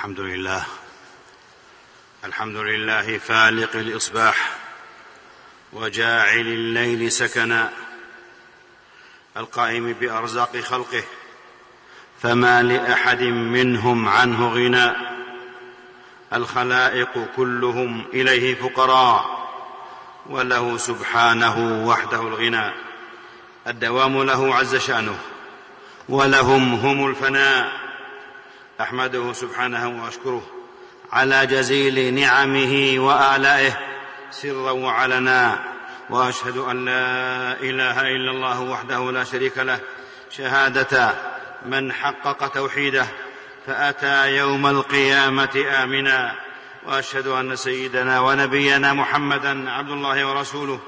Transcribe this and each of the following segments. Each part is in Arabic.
الحمد لله. الحمد لله فالق الإصباح وجاعل الليل سكنا. القائم بأرزاق خلقه فما لأحد منهم عنه غنى. الخلائق كلهم إليه فقراء وله سبحانه وحده الغنى. الدوام له عز شأنه ولهم هم الفناء. أحمده سبحانه وأشكره على جزيل نعمه وآلائه سرا وعلنا وأشهد أن لا إله إلا الله وحده لا شريك له شهادة من حقق توحيده فأتى يوم القيامة آمنا وأشهد أن سيدنا ونبينا محمدا عبد الله ورسوله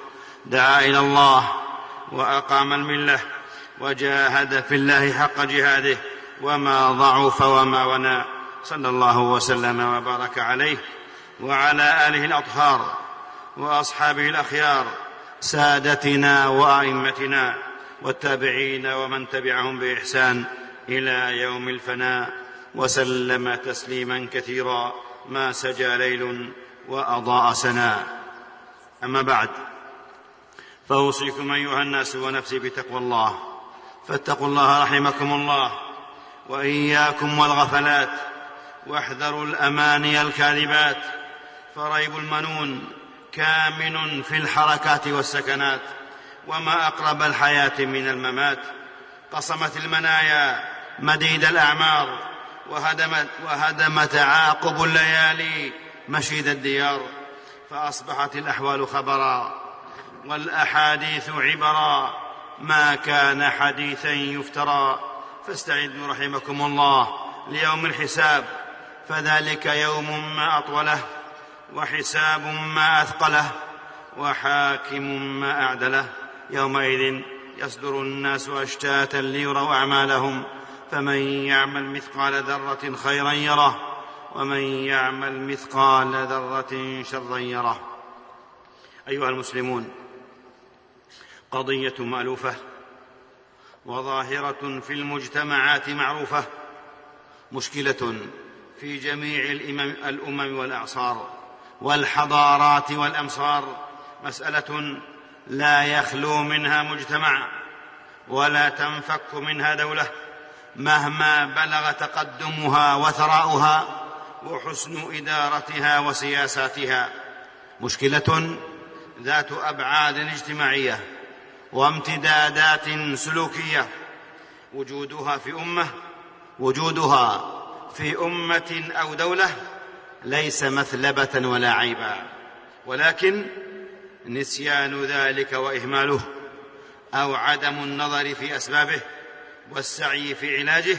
دعا إلى الله وأقام الملة وجاهد في الله حق جهاده وما ضعف وما ونى صلى الله وسلم وبارك عليه وعلى آله الأطهار وأصحابه الأخيار سادتنا وأئمتنا والتابعين ومن تبعهم بإحسان إلى يوم الفناء. وسلم تسليما كثيرا ما سجى ليل وأضاء سنا أما بعد فأوصيكم أيها الناس ونفسي بتقوى الله. فاتقوا الله رحمكم الله. وإياكم والغفلات واحذروا الأماني الكاذبات فريب المنون كامن في الحركات والسكنات وما أقرب الحياة من الممات. قصمت المنايا مديد الأعمار وهدمت, وهدم تعاقب الليالي مشيد الديار. فأصبحت الأحوال خبرا والأحاديث عبرا. ما كان حديثا يفترى فاستعدوا رحمكم الله ليوم الحساب فذلك يوم ما أطوله وحساب ما أثقله وحاكم ما أعدله. يومئذ يصدر الناس أشتاتا ليروا أعمالهم فمن يعمل مثقال ذرة خيرا يره ومن يعمل مثقال ذرة شرا يره. أيها المسلمون قضية مألوفة. وظاهرة في المجتمعات معروفة مشكلة في جميع الامم والأعصار والحضارات والأمصار مسألة لا يخلو منها مجتمع ولا تنفك منها دولة مهما بلغ تقدمها وثراؤها وحسن إدارتها وسياساتها مشكلة ذات أبعاد اجتماعية. وامتدادات سلوكية وجودها في أمة وجودها في أمة أو دولة ليس مثلبة ولا عيبا ولكن نسيان ذلك وإهماله أو عدم النظر في أسبابه والسعي في علاجه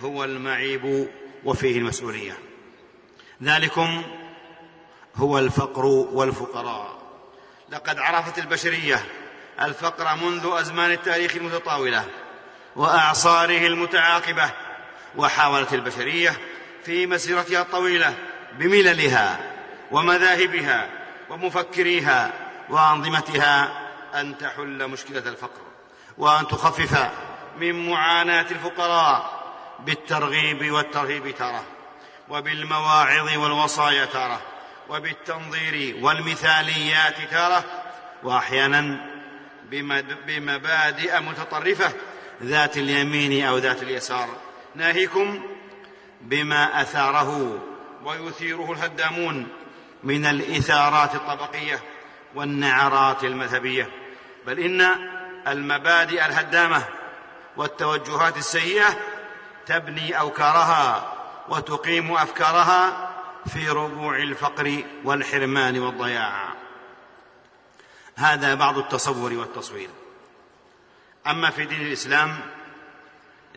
هو المعيب وفيه المسؤولية. ذلكم هو الفقر والفقراء. لقد عرفت البشرية الفقر منذ أزمان التاريخ المتطاولة وأعصاره المتعاقبة وحاولت البشرية في مسيرتها الطويلة بمللها ومذاهبها ومفكريها وأنظمتها أن تحل مشكلة الفقر وأن تخفف من معاناة الفقراء بالترغيب والترهيب تارة وبالمواعظ والوصايا تارة وبالتنظير والمثاليات تارة وأحيانا بمبادئ متطرفة ذات اليمين أو ذات اليسار. ناهيكم بما أثاره ويثيره الهدامون من الإثارات الطبقية والنعرات المذهبية. بل إن المبادئ الهدامة والتوجهات السيئة تبني أوكارها وتقيم أفكارها في ربوع الفقر والحرمان والضياع. هذا بعض التصور والتصوير. أما في دين الإسلام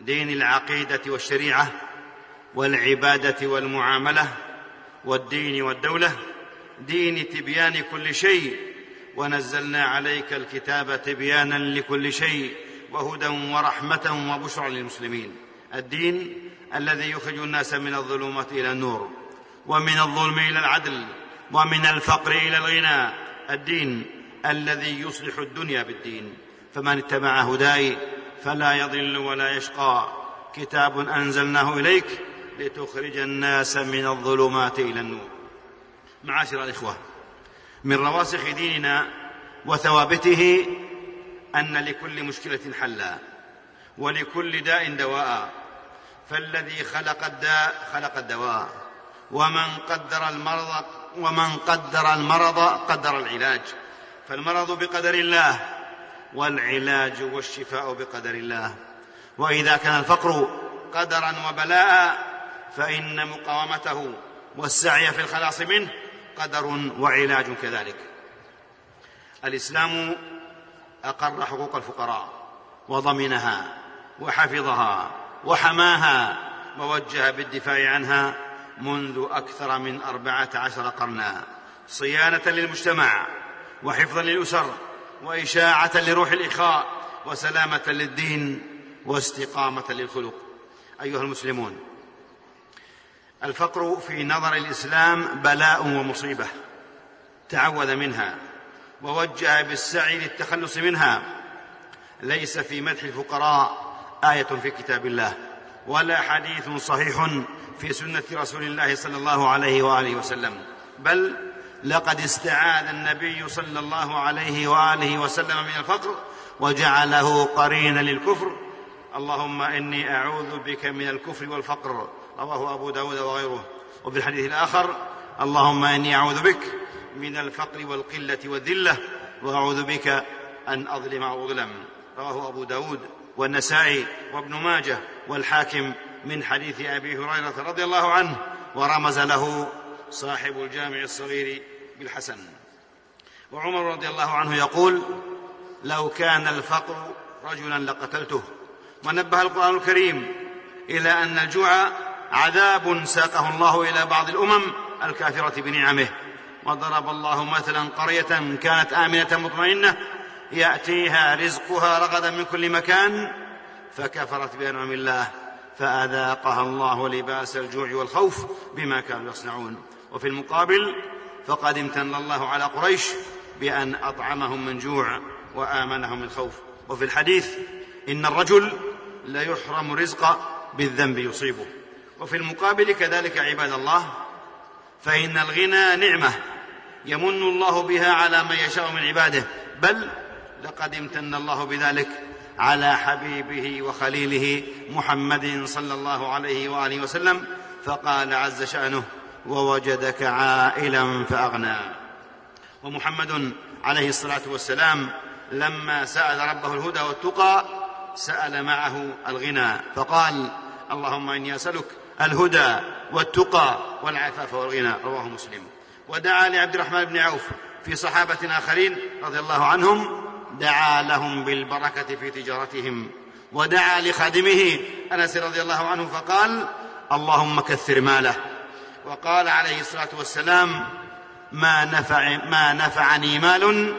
دين العقيدة والشريعة والعبادة والمعاملة والدين والدولة دين تبيان كل شيء ونزلنا عليك الكتاب تبيانا لكل شيء وهدى ورحمة وبشرى للمسلمين. الدين الذي يخرج الناس من الظلمات إلى النور ومن الظلم إلى العدل ومن الفقر إلى الغنى. الدين الذي يصلح الدنيا بالدين. فمن اتبع هداي فلا يضل ولا يشقى. كتاب أنزلناه إليك لتخرج الناس من الظلمات إلى النور. معاشر الإخوة من رواسخ ديننا وثوابته أن لكل مشكلة حلا ولكل داء دواء. فالذي خلق الداء خلق الدواء. ومن قدر المرض ومن قدر المرض قدر العلاج. فالمرض بقدر الله والعلاج والشفاء بقدر الله. وإذا كان الفقر قدرا وبلاء فإن مقاومته والسعي في الخلاص منه قدر وعلاج كذلك. الإسلام أقر حقوق الفقراء وضمنها وحفظها وحماها ووجه بالدفاع عنها منذ أكثر من أربعة عشر قرنا صيانة للمجتمع. وحفظا للأسر وإشاعة لروح الإخاء وسلامة للدين واستقامة للخلق. أيها المسلمون الفقر في نظر الإسلام بلاء ومصيبة. تعوذ منها ووجه بالسعي للتخلص منها. ليس في مدح الفقراء آية في كتاب الله ولا حديث صحيح في سنة رسول الله صلى الله عليه وآله وسلم. بل لقد استعاذ النبي صلى الله عليه وآله وسلم من الفقر وجعله قرينا للكفر. اللهم إني أعوذ بك من الكفر والفقر. رواه أبو داود وغيره. وفي الحديث الآخر اللهم إني أعوذ بك من الفقر والقلة والذلة وأعوذ بك أن أظلم أو أظلم. رواه أبو داود والنسائي وابن ماجه والحاكم من حديث أبي هريرة رضي الله عنه ورمز له صاحب الجامع الصغير بالحسن. وعمر رضي الله عنه يقول لو كان الفقر رجلا لقتلته. ونبه القرآن الكريم إلى أن الجوع عذاب ساقه الله إلى بعض الأمم الكافرة بنعمه. وضرب الله مثلا قرية كانت آمنة مطمئنة يأتيها رزقها رغدا من كل مكان فكفرت بأنعم الله فأذاقها الله لباس الجوع والخوف بما كانوا يصنعون. وفي المقابل فقد امتن الله على قريش بأن أطعمهم من جوع وآمنهم من خوف. وفي الحديث إن الرجل ليحرم رزق بالذنب يصيبه. وفي المقابل كذلك عباد الله فإن الغنى نعمة يمن الله بها على من يشاء من عباده. بل لقد امتن الله بذلك على حبيبه وخليله محمد صلى الله عليه وآله وسلم. فقال عز شأنه ووجدك عائلا فأغنى. ومحمد عليه الصلاة والسلام لما سأل ربه الهدى والتقى سأل معه الغنى فقال اللهم إني أسألك الهدى والتقى والعفاف والغنى. رواه مسلم. ودعا لعبد الرحمن بن عوف في صحابة آخرين رضي الله عنهم دعا لهم بالبركة في تجارتهم ودعا لخادمه أنس رضي الله عنه فقال اللهم كثر ماله وقال عليه الصلاة والسلام ما نفع ما نفعني مال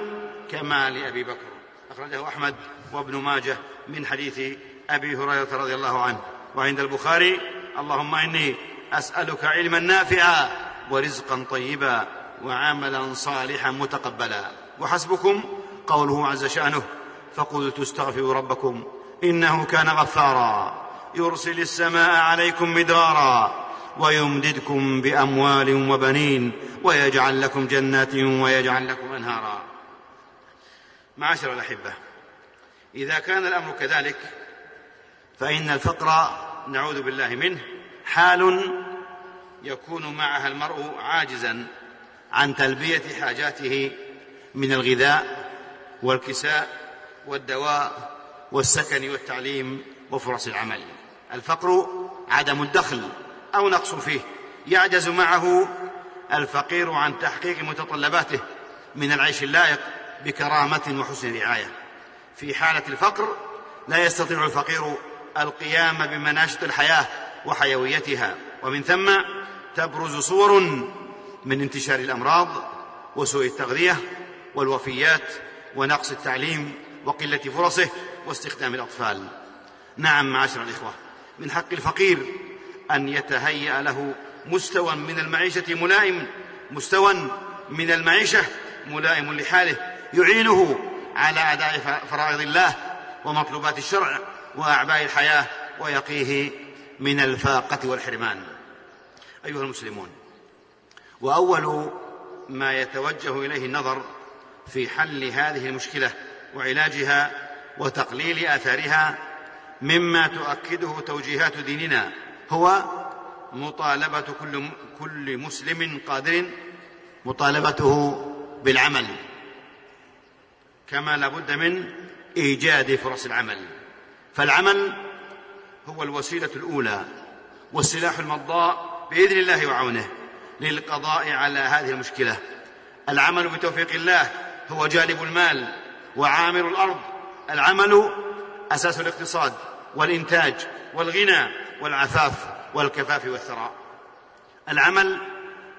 كمال أبي بكر. أخرجه أحمد وابن ماجه من حديث أبي هريرة رضي الله عنه. وعند البخاري اللهم إني أسألك علما نافعا ورزقا طيبا وعملا صالحا متقبلا. وحسبكم قوله عز شأنه فقلت استغفروا ربكم إنه كان غفارا يرسل السماء عليكم مدرارا ويمددكم بأموال وبنين ويجعل لكم جنات ويجعل لكم أنهارا. معاشر الأحبة إذا كان الأمر كذلك فإن الفقر نعوذ بالله منه حال يكون معها المرء عاجزا عن تلبية حاجاته من الغذاء والكساء والدواء والسكن والتعليم وفرص العمل. الفقر عدم الدخل. أو نقص فيه. يعجز معه الفقير عن تحقيق متطلباته من العيش اللائق بكرامة وحسن رعاية. في حالة الفقر لا يستطيع الفقير القيام بمناشط الحياة وحيويتها. ومن ثم تبرز صور من انتشار الأمراض وسوء التغذية والوفيات ونقص التعليم وقلة فرصه واستخدام الأطفال. نعم معاشر الإخوة من حق الفقير أن يتهيأ له مستوى من المعيشة ملائم مستوى من المعيشة ملائم لحاله يعينه على أداء فرائض الله ومطلوبات الشرع وأعباء الحياة ويقيه من الفاقة والحرمان. أيها المسلمون وأول ما يتوجه إليه النظر في حل هذه المشكلة وعلاجها وتقليل آثارها مما تؤكده توجيهات ديننا هو مطالبة كل كل مسلم قادر مطالبته بالعمل. كما لابد من إيجاد فرص العمل. فالعمل هو الوسيلة الأولى والسلاح المضاء بإذن الله وعونه للقضاء على هذه المشكلة. العمل بتوفيق الله هو جالب المال وعامر الأرض. العمل أساس الاقتصاد والإنتاج والغنى. والعفاف والكفاف والثراء. العمل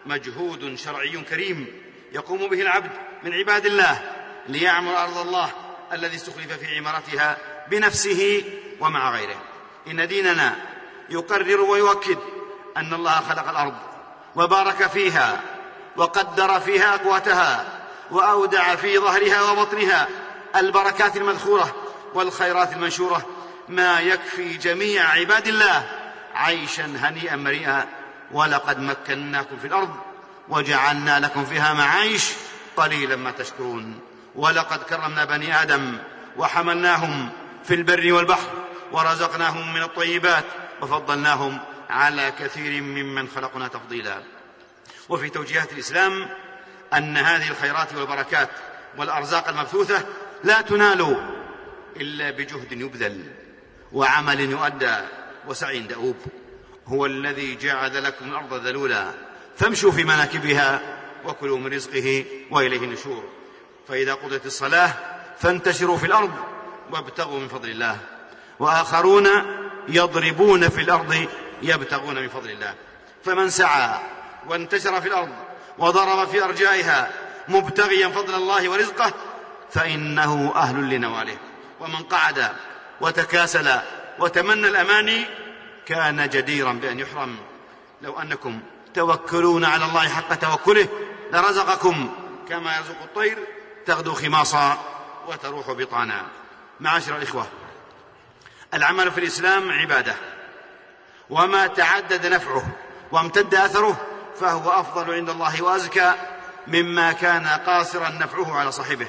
مجهود شرعي كريم يقوم به العبد من عباد الله ليعمر أرض الله الذي استخلف في عمارتها بنفسه ومع غيره. إن ديننا يقرر ويؤكد أن الله خلق الأرض وبارك فيها وقدر فيها أقواتها وأودع في ظهرها وبطنها البركات المذخورة والخيرات المنشورة ما يكفي جميع عباد الله عيشا هنيئا مريئا. ولقد مكناكم في الأرض وجعلنا لكم فيها معايش قليلا ما تشكرون. ولقد كرمنا بني آدم وحملناهم في البر والبحر ورزقناهم من الطيبات وفضلناهم على كثير ممن خلقنا تفضيلا. وفي توجيهات الإسلام أن هذه الخيرات والبركات والأرزاق المبثوثة لا تنال إلا بجهد يبذل. وعمل يؤدى وسعي دؤوب. هو الذي جعل لكم الأرض ذلولا. فامشوا في مناكبها وكلوا من رزقه وإليه النشور. فإذا قضيت الصلاة فانتشروا في الأرض وابتغوا من فضل الله. وآخرون يضربون في الأرض يبتغون من فضل الله. فمن سعى وانتشر في الأرض وضرب في أرجائها مبتغيا فضل الله ورزقه فإنه أهل لنواله. ومن قعد وتكاسل وتمنى الاماني كان جديرا بأن يحرم. لو أنكم توكلون على الله حق توكله لرزقكم كما يرزق الطير. تغدو خماصا وتروح بطانا. معاشر الإخوة العمل في الإسلام عبادة. وما تعدد نفعه وامتد أثره فهو أفضل عند الله وأزكى مما كان قاصرا نفعه على صاحبه.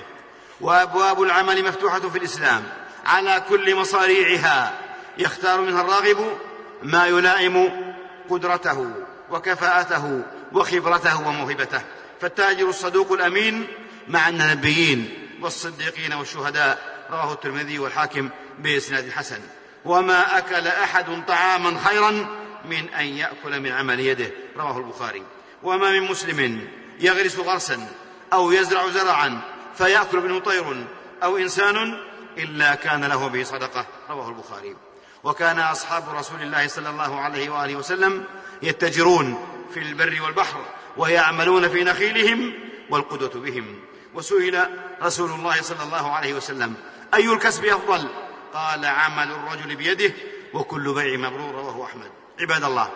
وأبواب العمل مفتوحة في الإسلام. على كل مصاريعها. يختار منها الراغب ما يلائم قدرته وكفاءته وخبرته وموهبته. فالتاجر الصدوق الأمين مع النبيين والصديقين والشهداء. رواه الترمذي والحاكم بإسناد حسن. وما أكل أحد طعاما خيرا من أن يأكل من عمل يده. رواه البخاري. وما من مسلم يغرس غرسا أو يزرع زرعا فيأكل منه طير أو إنسان إلا كان له به صدقة. رواه البخاري. وكان أصحاب رسول الله صلى الله عليه وآله وسلم يتجرون في البر والبحر ويعملون في نخيلهم والقدوة بهم. وسئل رسول الله صلى الله عليه وسلم أي الكسب أفضل؟ قال عمل الرجل بيده وكل بيع مبرور. رواه أحمد. عباد الله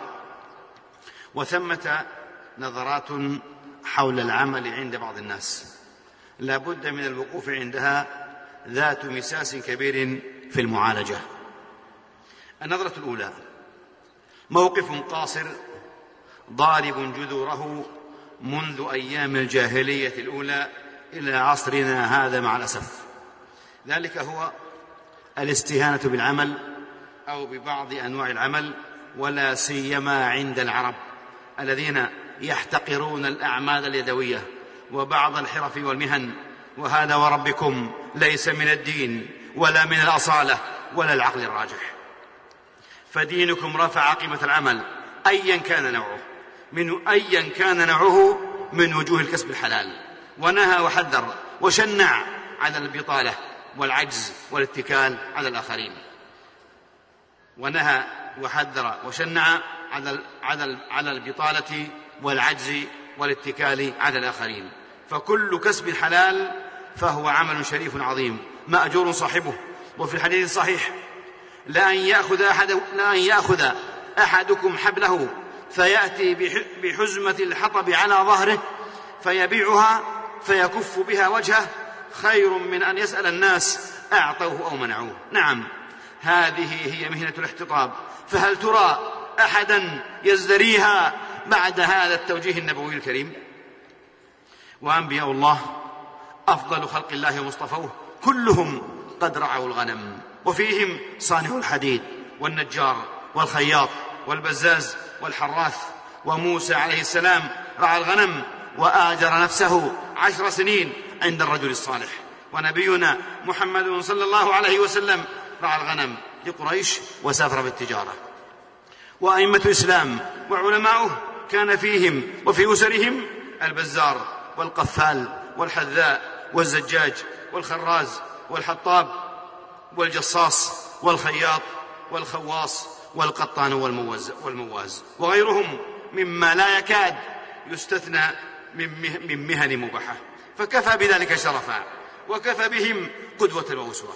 وثمة نظرات حول العمل عند بعض الناس. لا بد من الوقوف عندها ذات مساس كبير في المعالجة. النظرة الأولى موقف قاصر ضارب جذوره منذ أيام الجاهلية الأولى إلى عصرنا هذا مع الأسف. ذلك هو الاستهانة بالعمل أو ببعض أنواع العمل ولا سيما عند العرب الذين يحتقرون الأعمال اليدوية وبعض الحرف والمهن. وهذا وربكم. ليس من الدين ولا من الأصالة ولا العقل الراجح. فدينكم رفع قيمة العمل ايا كان نوعه من ايا كان نوعه من وجوه الكسب الحلال. ونهى وحذر وشنع على البطالة والعجز والاتكال على الآخرين. ونهى وحذر وشنع على على على البطالة والعجز والاتكال على الآخرين. فكل كسب حلال فهو عمل شريف عظيم مأجور صاحبه وفي الحديث الصحيح لأن يأخذ أحد لأن يأخذ أحدكم حبله فيأتي بحزمة الحطب على ظهره فيبيعها فيكف بها وجهه خير من أن يسأل الناس أعطوه أو منعوه. نعم هذه هي مهنة الاحتطاب. فهل ترى أحدا يزدريها بعد هذا التوجيه النبوي الكريم؟ وأنبياء الله أفضل خلق الله ومصطفوه. كلهم قد رعوا الغنم. وفيهم صانع الحديد والنجار والخياط والبزاز والحراث. وموسى عليه السلام رعى الغنم وآجر نفسه عشر سنين عند الرجل الصالح. ونبينا محمد صلى الله عليه وسلم رعى الغنم لقريش وسافر بالتجارة. وأئمة الإسلام وعلماؤه كان فيهم وفي أسرهم البزار والقفال والحذاء والزجاج والخراز والحطاب والجصاص والخياط والخواص والقطان والموز والمواز. وغيرهم مما لا يكاد يستثنى من مهن مباحة. فكفى بذلك شرفا وكفى بهم قدوة وأسوة.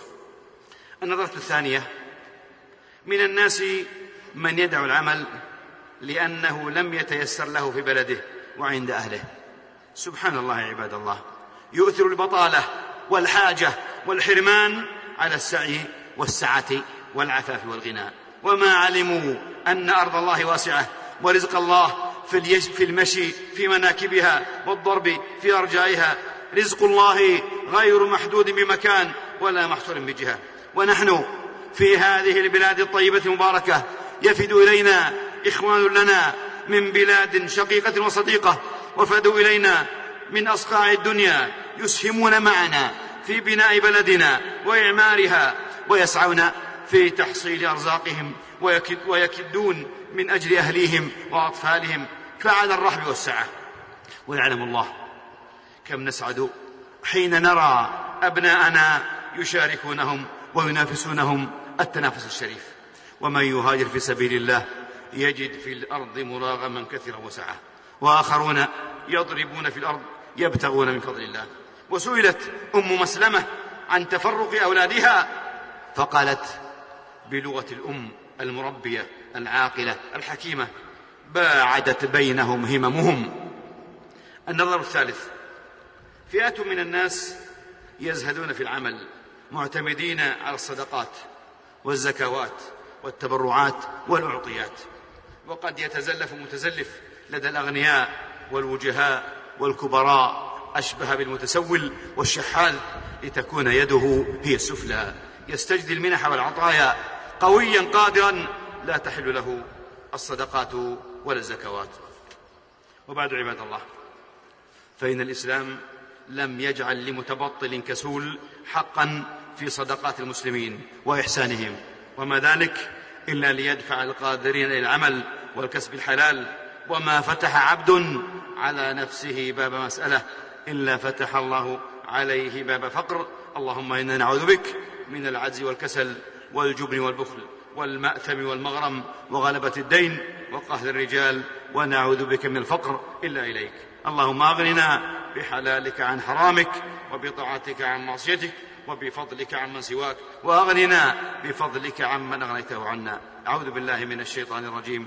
النظرة الثانية من الناس من يدع العمل لأنه لم يتيسر له في بلده وعند أهله. سبحان الله عباد الله. يؤثر البطالة والحاجة والحرمان على السعي والسعة والعفاف والغنى. وما علموا أن أرض الله واسعة ورزق الله في, في المشي في مناكبها والضرب في أرجائها. رزق الله غير محدود بمكان ولا محصور بجهة. ونحن في هذه البلاد الطيبة المباركة يفد إلينا إخوان لنا من بلاد شقيقة وصديقة وفدوا إلينا من أصقاع الدنيا يسهمون معنا في بناء بلدنا وإعمارها ويسعون في تحصيل أرزاقهم ويكد ويكدون من أجل أهليهم وأطفالهم فعلى الرحب والسعة. ويعلم الله كم نسعد حين نرى أبناءنا يشاركونهم وينافسونهم التنافس الشريف. ومن يهاجر في سبيل الله يجد في الأرض مراغما كثيرا وسعة. وآخرون يضربون في الأرض يبتغون من فضل الله. وسئلت أم مسلمة عن تفرق أولادها فقالت بلغة الأم المربية العاقلة الحكيمة باعدت بينهم هممهم. النظر الثالث فئة من الناس يزهدون في العمل معتمدين على الصدقات والزكوات والتبرعات والأعطيات. وقد يتزلف متزلف لدى الأغنياء والوجهاء والكبراء أشبه بالمتسول والشحاذ لتكون يده هي السفلى. يستجدي المنح والعطايا قويا قادرا لا تحل له الصدقات ولا الزكوات. وبعد عباد الله فإن الإسلام لم يجعل لمتبطل كسول حقا في صدقات المسلمين وإحسانهم. وما ذلك إلا ليدفع القادرين إلى العمل والكسب الحلال. وما فتح عبد على نفسه باب مسألة إلا فتح الله عليه باب فقر. اللهم إنا نعوذ بك من العجز والكسل والجبن والبخل والمأثم والمغرم وغلبة الدين وقهر الرجال ونعوذ بك من الفقر إلا إليك. اللهم أغننا بحلالك عن حرامك وبطاعتك عن معصيتك وبفضلك عمن سواك وأغننا بفضلك عمن أغنيته عنا. أعوذ بالله من الشيطان الرجيم.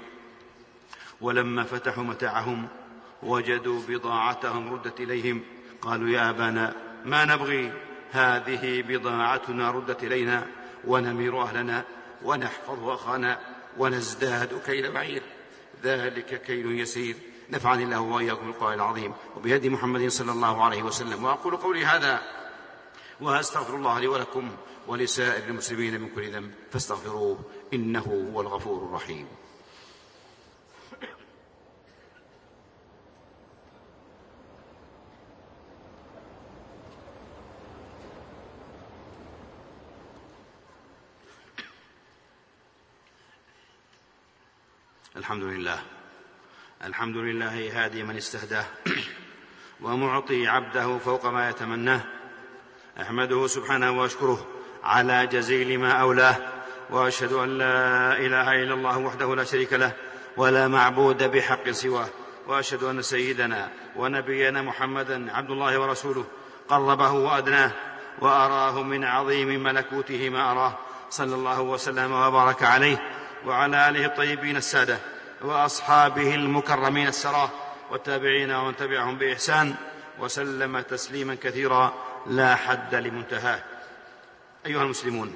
ولما فتحوا متاعهم وجدوا بضاعتهم ردت إليهم. قالوا يا أبانا ما نبغي؟ هذه بضاعتنا ردت إلينا. ونمير أهلنا ونحفظ أخانا ونزداد كيل بعير. ذلك كيل يسير. نفعني الله وإياكم بالقول العظيم. وبهدي محمد صلى الله عليه وسلم. وأقول قولي هذا. وأستغفر الله لي ولكم ولسائر المسلمين من كل ذنب. فاستغفروه إنه هو الغفور الرحيم. الحمد لله. الحمد لله هادي من استهداه ومعطي عبده فوق ما يتمناه. أحمده سبحانه وأشكره على جزيل ما أولاه وأشهد أن لا إله إلا الله وحده لا شريك له ولا معبود بحق سواه. وأشهد أن سيدنا ونبينا محمدا عبد الله ورسوله قربه وأدناه وأراه من عظيم ملكوته ما أراه صلى الله وسلم وبارك عليه. وعلى آله الطيبين السادة وأصحابه المكرمين السراه والتابعين ومن تبعهم بإحسان وسلم تسليما كثيرا لا حد لمنتهاه. أيها المسلمون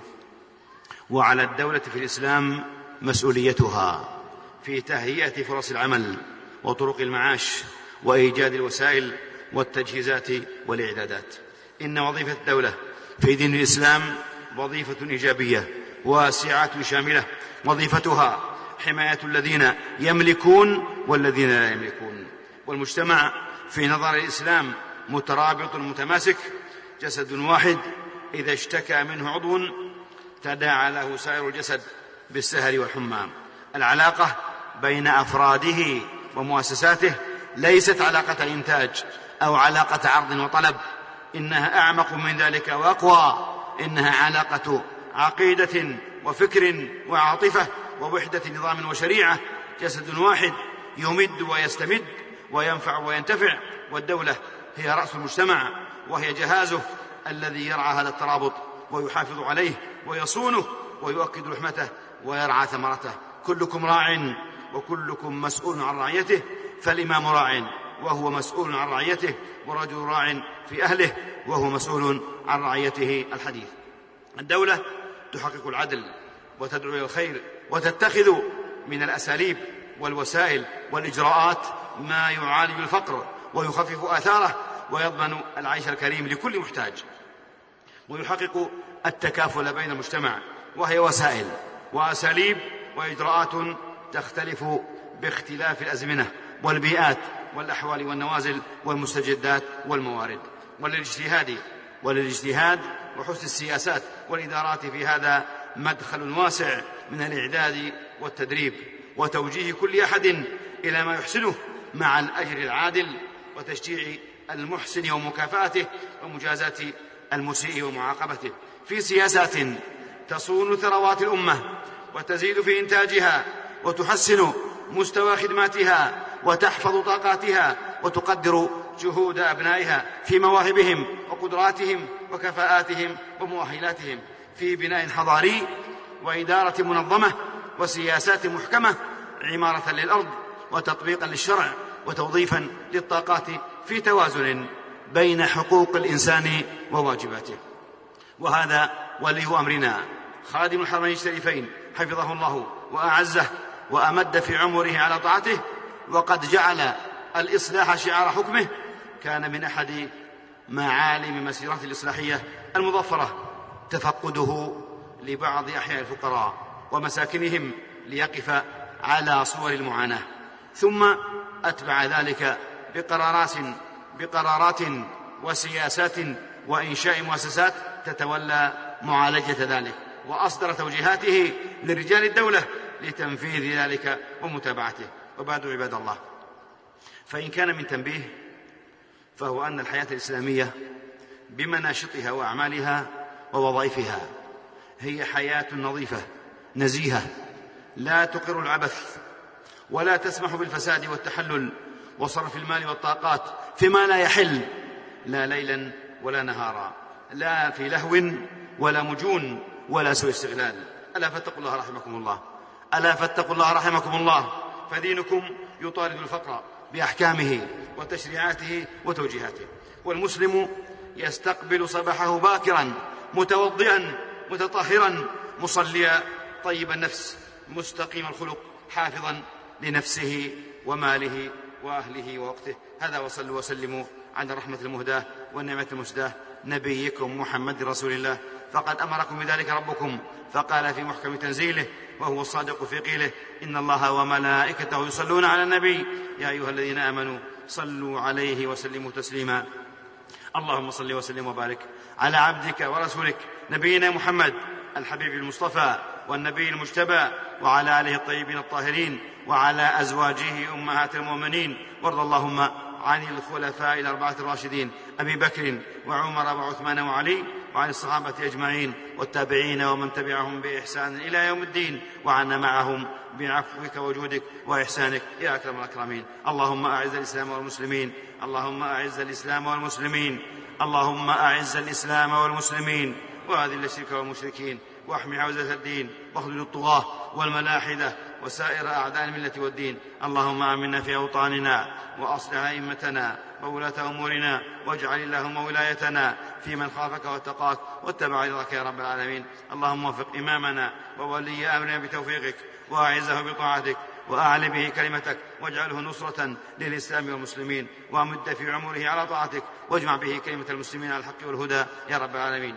وعلى الدولة في الإسلام مسؤوليتها في تهيئة فرص العمل وطرق المعاش وإيجاد الوسائل والتجهيزات والإعدادات. إن وظيفة الدولة في دين الإسلام وظيفة إيجابية واسعة شاملة وظيفتها حماية الذين يملكون والذين لا يملكون. والمجتمع في نظر الإسلام مترابط متماسك جسد واحد إذا اشتكى منه عضو تداعى له سائر الجسد بالسهر والحمى العلاقة بين أفراده ومؤسساته ليست علاقة إنتاج أو علاقة عرض وطلب إنها أعمق من ذلك وأقوى إنها علاقة عقيدة وفكر وعاطفة ووحدة نظام وشريعة جسد واحد يمد ويستمد وينفع وينتفع والدولة هي رأس المجتمع وهي جهازه الذي يرعى هذا الترابط ويحافظ عليه ويصونه ويؤكد لحمته ويرعى ثمرته. كلكم راع وكلكم مسؤول عن رعيته فالإمام راع وهو مسؤول عن رعيته ورجل راع في أهله وهو مسؤول عن رعيته. الحديث. الدولة تحقق العدل وتدعو إلى الخير وتتخذ من الأساليب والوسائل والإجراءات ما يعالج الفقر ويخفف آثاره ويضمن العيش الكريم لكل محتاج. ويحقق التكافل بين المجتمع وهي وسائل وأساليب وإجراءات تختلف باختلاف الأزمنة والبيئات والأحوال والنوازل والمستجدات والموارد. وللاجتهاد وللاجتهاد وحسن السياسات والإدارات في هذا مدخل واسع من الإعداد والتدريب وتوجيه كل أحد إلى ما يحسنه مع الأجر العادل وتشجيع المحسن ومكافأته ومجازاة المسيء ومعاقبته. في سياسات تصون ثروات الأمة وتزيد في إنتاجها وتحسن مستوى خدماتها وتحفظ طاقاتها وتقدر جهود أبنائها في مواهبهم وقدراتهم وكفاءاتهم ومؤهلاتهم في بناء حضاري وإدارة منظمة وسياسات محكمة عمارة للأرض وتطبيقا للشرع وتوظيفا للطاقات في توازن بين حقوق الإنسان وواجباته. وهذا ولي أمرنا. خادم الحرمين الشريفين حفظه الله وأعزه وأمد في عمره على طاعته وقد جعل الإصلاح شعار حكمه. كان من أحد معالم مسيرته الإصلاحية المظفره تفقده لبعض أحياء الفقراء ومساكنهم ليقف على صور المعاناة. ثم أتبع ذلك بقرارات بقرارات وسياسات وإنشاء مؤسسات تتولى معالجة ذلك. وأصدر توجيهاته لرجال الدولة لتنفيذ ذلك ومتابعته. وبعد عباد الله فإن كان من تنبيه فهو أن الحياة الإسلامية بمناشطها وأعمالها ووظائفها هي حياة نظيفة نزيهة لا تقر العبث ولا تسمح بالفساد والتحلل وصرف المال والطاقات فيما لا يحل لا ليلا ولا نهارا لا في لهو ولا مجون ولا سوء استغلال. ألا فاتقوا الله رحمكم الله. ألا فاتقوا الله رحمكم الله. فدينكم يطارد الفقر. بأحكامه وتشريعاته وتوجيهاته. والمسلم يستقبل صباحه باكرا متوضئا متطهرا مصليا. طيب النفس مستقيم الخلق حافظا لنفسه وماله وأهله ووقته. هذا وصلوا وسلموا على الرحمة المهداة والنعمة المسداة نبيكم محمد رسول الله. فقد أمركم بذلك ربكم فقال في محكم تنزيله وهو الصادق في قيله إن الله وملائكته يصلون على النبي. يا أيها الذين آمنوا صلوا عليه وسلموا تسليما. اللهم صل وسلم وبارك على عبدك ورسولك نبينا محمد الحبيب المصطفى والنبي المجتبى وعلى آله الطيبين الطاهرين وعلى أزواجه أمهات المؤمنين. وارض اللهم عن الخلفاء الأربعة الراشدين أبي بكر وعمر وعثمان وعلي وعن الصحابة أجمعين والتابعين ومن تبعهم بإحسان إلى يوم الدين وعنا معهم بعفوك وجودك وإحسانك. يا أكرم الأكرمين. اللهم أعز الإسلام والمسلمين. اللهم أعز الإسلام والمسلمين. اللهم أعز الإسلام والمسلمين. وأذل الشرك والمشركين. واحمي عوزة الدين. واخذل الطغاة والملاحدة وسائر أعداء الملة والدين. اللهم آمنا في أوطاننا وأصلح أئمتنا وولاة أمورنا واجعل اللهم ولايتنا في من خافك واتقاك واتبع رضاك يا رب العالمين. اللهم وفق إمامنا وولي أمرنا بتوفيقك وأعزه بطاعتك وأعل به كلمتك واجعله نصرة للإسلام والمسلمين وأمد في عمره على طاعتك واجمع به كلمة المسلمين على الحق والهدى يا رب العالمين.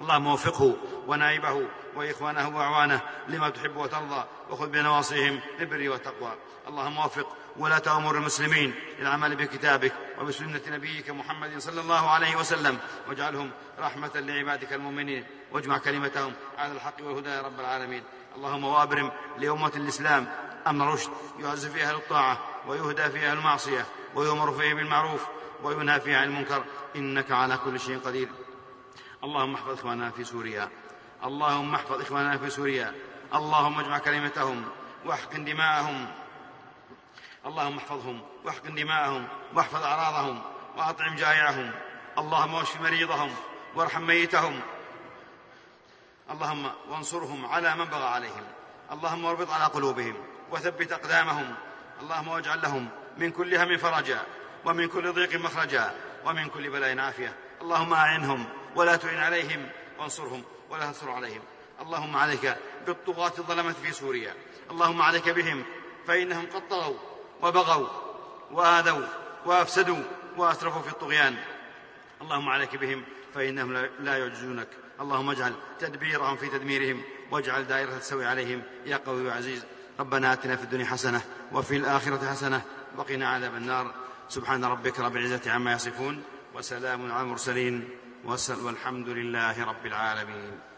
اللهم وفقه ونائبه وإخوانه وأعوانه لما تحب وترضى وخذ بنواصيهم للبر والتقوى. اللهم وفق ولاة امور المسلمين للعمل بكتابك وبسنة نبيك محمد صلى الله عليه وسلم. واجعلهم رحمة لعبادك المؤمنين. واجمع كلمتهم على الحق والهدى يا رب العالمين. اللهم وابرم لأمة الإسلام أمن رشد يعز فيها أهل الطاعة ويهدى فيها المعصية ويؤمر فيه بالمعروف وينهى فيها عن المنكر. إنك على كل شيء قدير. اللهم احفظ إخواننا في سوريا. اللهم احفظ إخواننا في سوريا. اللهم اجمع كلمتهم واحقن دماءهم. اللهم احفظهم واحقن دماءهم واحفظ أعراضهم وأطعم جائعهم. اللهم واشف مريضهم وارحم ميتهم. اللهم وانصرهم على من بغى عليهم. اللهم واربط على قلوبهم وثبت أقدامهم. اللهم واجعل لهم من كل هم فرجا ومن كل ضيق مخرجا ومن كل بلاء عافية. اللهم أعنهم ولا تعن عليهم. وانصرهم ولا تنصر عليهم. اللهم عليك بالطغاة الظلمة في سوريا. اللهم عليك بهم فإنهم قد طغوا. وبغوا وآذوا وأفسدوا وأسرفوا في الطغيان. اللهم عليك بهم فإنهم لا يعجزونك اللهم اجعل تدبيرهم في تدميرهم واجعل دائرة السوء عليهم. يا قوي وعزيز ربنا آتنا في الدنيا حسنة وفي الآخرة حسنة وقنا عذاب النار. سبحان ربك رب العزة عما يصفون وسلام على المرسلين والحمد لله رب العالمين.